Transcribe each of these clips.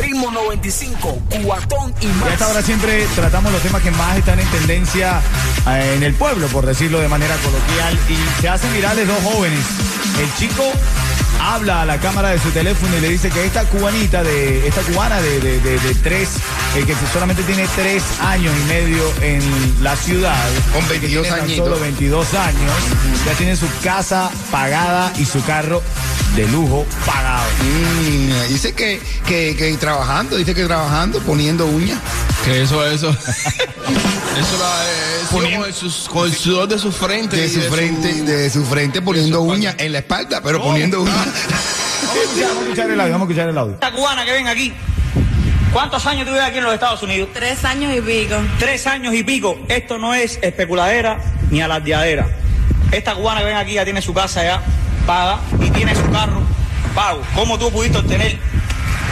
Ritmo 95, cuatón y Y a más. esta hora siempre tratamos los temas que más están en tendencia eh, en el pueblo, por decirlo de manera coloquial, y se hacen virales dos jóvenes. El chico habla a la cámara de su teléfono y le dice que esta cubanita, de esta cubana de, de- de- de tres, eh, que solamente tiene tres años y medio en la ciudad, Con que 22 tiene tan añitos. solo 22 años, ya tiene su casa pagada y su carro de lujo pagado. Mm, dice que, que, que trabajando, dice que trabajando, poniendo uñas. Que eso, eso. eso la, eh, con, el, sus- con el sudor de su frente. De su frente, de su frente poniendo uñas en la espalda, pero poniendo uñas. Vamos a escuchar, vamos a escuchar el audio, vamos a escuchar el audio. Esta cubana que ven aquí, ¿cuántos años tú vives aquí en los Estados Unidos? Tres años y pico. Tres años y pico. Esto no es especuladera ni alardeadera. Esta cubana que ven aquí ya tiene su casa ya paga y tiene su carro pago. ¿Cómo tú pudiste obtener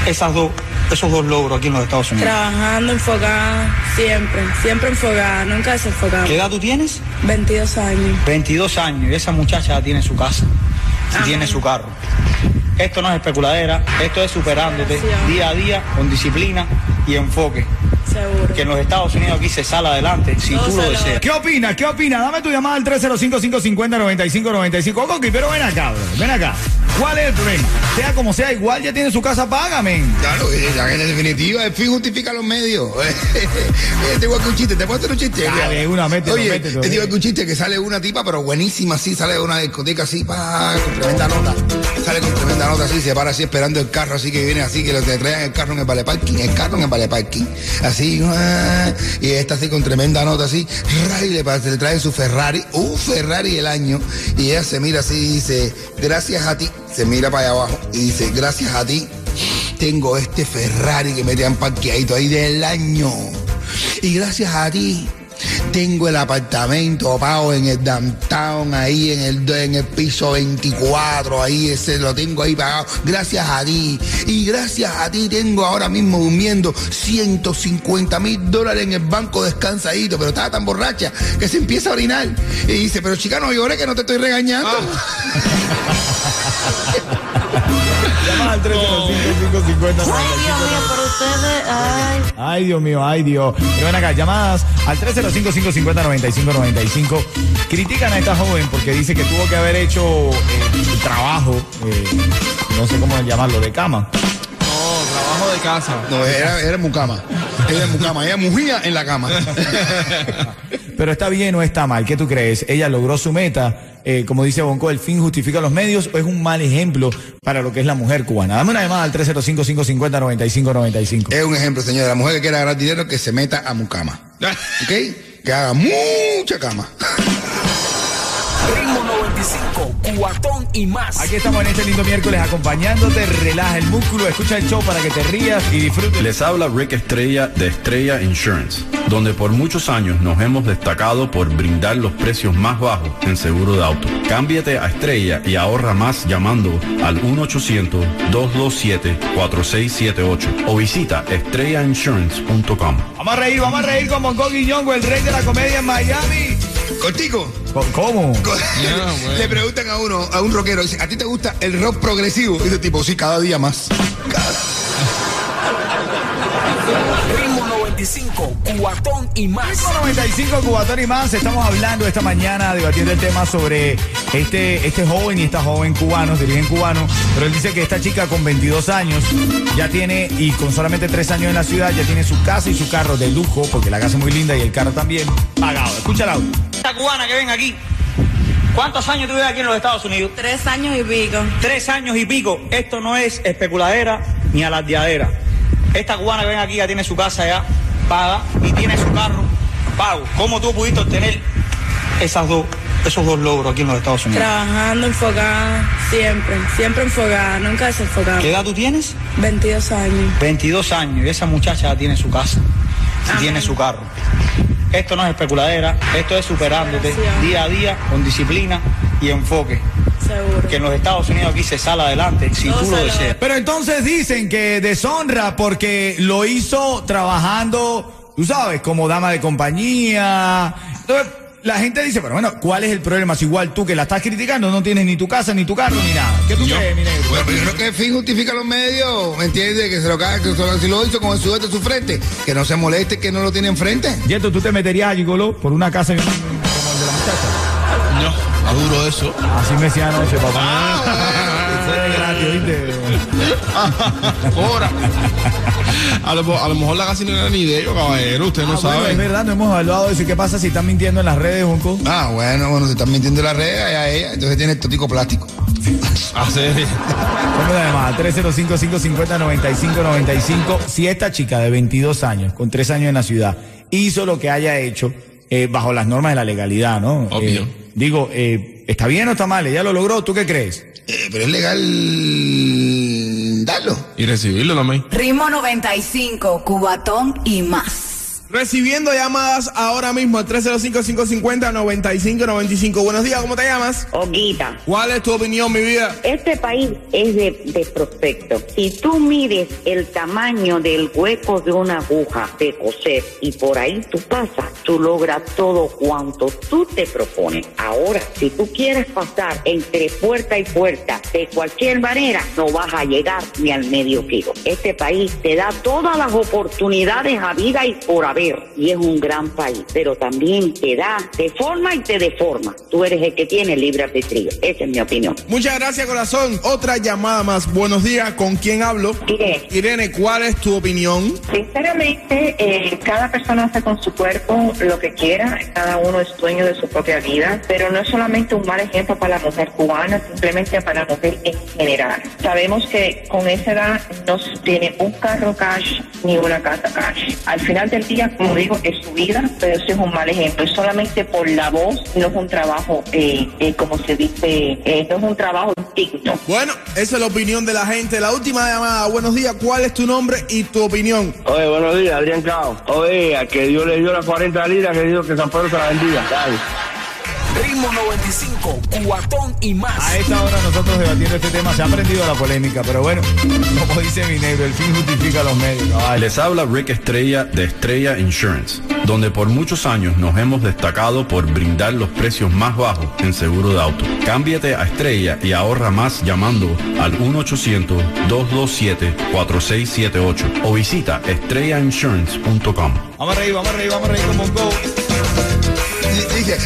esas dos, esos dos logros aquí en los Estados Unidos? Trabajando, enfocada, siempre, siempre enfocada, nunca desenfocada. ¿Qué edad tú tienes? 22 años. 22 años y esa muchacha ya tiene su casa y Amén. tiene su carro. Esto no es especuladera, esto es superándote día a día con disciplina y enfoque. Seguro. Que en los Estados Unidos aquí se sale adelante si Todo tú lo deseas. ¿Qué opinas? ¿Qué opinas? Dame tu llamada al 305-550-9595. Coqui, pero ven acá, bro. Ven acá. ¿Cuál es el problema? Sea como sea, igual ya tiene su casa paga, men. Claro, eh, ya en definitiva, el fin justifica los medios. Te igual que un chiste, ¿te puedo hacer un chiste? Dale, una, mételo, Oye, mételo. es igual que un chiste que sale una tipa, pero buenísima así, sale de una discoteca así, pa, con tremenda nota. Sale con tremenda nota así, se para así esperando el carro, así que viene así, que lo te traigan el carro en el vale parking, el carro en el vale parking. Así, ah, y esta así con tremenda nota así, y le, le traen su Ferrari, un Ferrari del año, y ella se mira así y dice, gracias a ti, se mira para allá abajo y dice, gracias a ti, tengo este Ferrari que me han parqueadito ahí del año. Y gracias a ti, tengo el apartamento pago en el downtown, ahí en el, en el piso 24, ahí ese lo tengo ahí pagado. Gracias a ti. Y gracias a ti tengo ahora mismo durmiendo 150 mil dólares en el banco descansadito, pero estaba tan borracha que se empieza a orinar. Y dice, pero chica, no llores que no te estoy regañando. Llama al 305-550-9595. por ustedes, ay. Ay, Dios mío, ay, Dios. Pero ven acá, llamadas al 305-550-9595. Critican a esta joven porque dice que tuvo que haber hecho eh, el trabajo, eh, no sé cómo llamarlo, de cama. No, trabajo de casa. No, era, era mucama. Era mucama. Ella mugía en la cama. Pero está bien o está mal, ¿qué tú crees? Ella logró su meta, eh, como dice Bonco, el fin justifica los medios o es un mal ejemplo para lo que es la mujer cubana. Dame una llamada al 305-550-9595. Es un ejemplo, señora. La mujer que quiera ganar dinero que se meta a mucama. ¿Ok? Que haga mucha cama. Ritmo 95, cuatón y más. Aquí estamos en este lindo miércoles acompañándote, relaja el músculo, escucha el show para que te rías y disfrutes. Les habla Rick Estrella de Estrella Insurance, donde por muchos años nos hemos destacado por brindar los precios más bajos en seguro de auto. Cámbiate a Estrella y ahorra más llamando al 1-800-227-4678 o visita estrellainsurance.com. Vamos a reír, vamos a reír con Bonco Guiñongo, el rey de la comedia en Miami. Contigo. Co- ¿Cómo? Le preguntan a uno, a un rockero, dice, ¿a ti te gusta el rock progresivo? Y dice tipo, sí, cada día más. Ritmo 95, cuatón y más. Ritmo 95 Cubatón y más. Estamos hablando esta mañana, debatiendo el tema sobre este, este joven y esta joven cubanos, de origen cubano. Pero él dice que esta chica con 22 años ya tiene, y con solamente 3 años en la ciudad, ya tiene su casa y su carro de lujo, porque la casa es muy linda y el carro también, pagado. Escucha el audio. Esta cubana que ven aquí, ¿cuántos años vives aquí en los Estados Unidos? Tres años y pico. Tres años y pico. Esto no es especuladera ni alardeadera. Esta cubana que ven aquí ya tiene su casa ya paga y tiene su carro pago. ¿Cómo tú pudiste obtener esas dos, esos dos logros aquí en los Estados Unidos? Trabajando, enfocada, siempre, siempre enfocada, nunca desenfocada. ¿Qué edad tú tienes? 22 años. 22 años y esa muchacha ya tiene su casa tiene su carro. Esto no es especuladera, esto es superándote día a día con disciplina y enfoque. Seguro. Que en los Estados Unidos aquí se sale adelante si Todo tú lo deseas. Pero entonces dicen que deshonra porque lo hizo trabajando, tú sabes, como dama de compañía. Entonces, la gente dice, pero bueno, ¿cuál es el problema? Si igual tú que la estás criticando no tienes ni tu casa, ni tu carro, ni nada. ¿Qué tú crees, mi negro? Bueno, pero yo creo que el fin justifica los medios, ¿me entiendes? Que se lo caga, que se- si lo hizo con el sudete de su frente, que no se moleste que no lo tiene enfrente. Yeto, ¿tú te meterías a Gigolo por una casa y un- como el de la muchacha? No, duro eso. Así me decía anoche, papá. Ah, Fue Ahora. A lo, a lo mejor la casi no era ni de ellos, caballero. Usted no Ah, bueno, sabe. es verdad, no hemos evaluado eso. ¿Y qué pasa si están mintiendo en las redes, Junco? Ah, bueno, bueno, se están mintiendo la red a ella, entonces tiene el totico plástico. ¿Cómo la llamada? 305-550-9595. Si esta chica de 22 años, con 3 años en la ciudad, hizo lo que haya hecho eh, bajo las normas de la legalidad, ¿no? Obvio. Eh, digo, eh, ¿está bien o está mal? ¿Ella lo logró? ¿Tú qué crees? Eh, pero es legal darlo. Y recibirlo también. Ritmo 95, Cubatón y más. Recibiendo llamadas ahora mismo al 305-550-9595. Buenos días, ¿cómo te llamas? Olguita, ¿Cuál es tu opinión, mi vida? este país es de, de prospecto. Si tú mides el tamaño del hueco de una aguja de coser y por ahí tú pasas, tú logras todo cuanto tú te propones. Ahora, si tú quieres pasar entre puerta y puerta de cualquier manera, no vas a llegar ni al medio kilo. Este país te da todas las oportunidades a vida y por haber y es un gran país, pero también te da, te forma y te deforma. Tú eres el que tiene libre albedrío. Esa es mi opinión. Muchas gracias, corazón. Otra llamada más. Buenos días, ¿con quién hablo? Irene. Irene, ¿cuál es tu opinión? Sinceramente, eh, cada persona hace con su cuerpo lo que quiera, cada uno es dueño de su propia vida, pero no es solamente un mal ejemplo para la mujer cubana, simplemente para la mujer en general. Sabemos que con esa edad no se tiene un carro cash ni una casa cash. Al final del día, como digo, es su vida, pero eso es un mal ejemplo. Es solamente por la voz, no es un trabajo, eh, eh, como se dice, eh, no es un trabajo digno. Bueno, esa es la opinión de la gente. La última llamada. Buenos días, ¿cuál es tu nombre y tu opinión? Oye, buenos días, Adrián Cao. Oye, a que Dios le dio las 40 libras, que Dios que San Pedro se la bendiga. Dale. Ritmo 95, Cubatón y más. A esta hora nosotros debatiendo este tema se ha aprendido la polémica, pero bueno, como dice mi negro, el fin justifica los medios. Les habla Rick Estrella de Estrella Insurance, donde por muchos años nos hemos destacado por brindar los precios más bajos en seguro de auto. Cámbiate a Estrella y ahorra más llamando al 1-800-227-4678 o visita estrellainsurance.com. Vamos a reír, vamos a reír, vamos a reír como un go.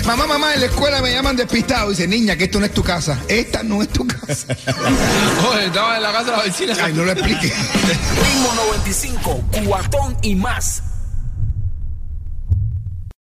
Mamá, mamá, en la escuela me llaman despistado. Dice, niña, que esto no es tu casa. Esta no es tu casa. Oye, estaba en la casa de la vecina. Ay, no lo explique. Ritmo 95, Cubatón y más.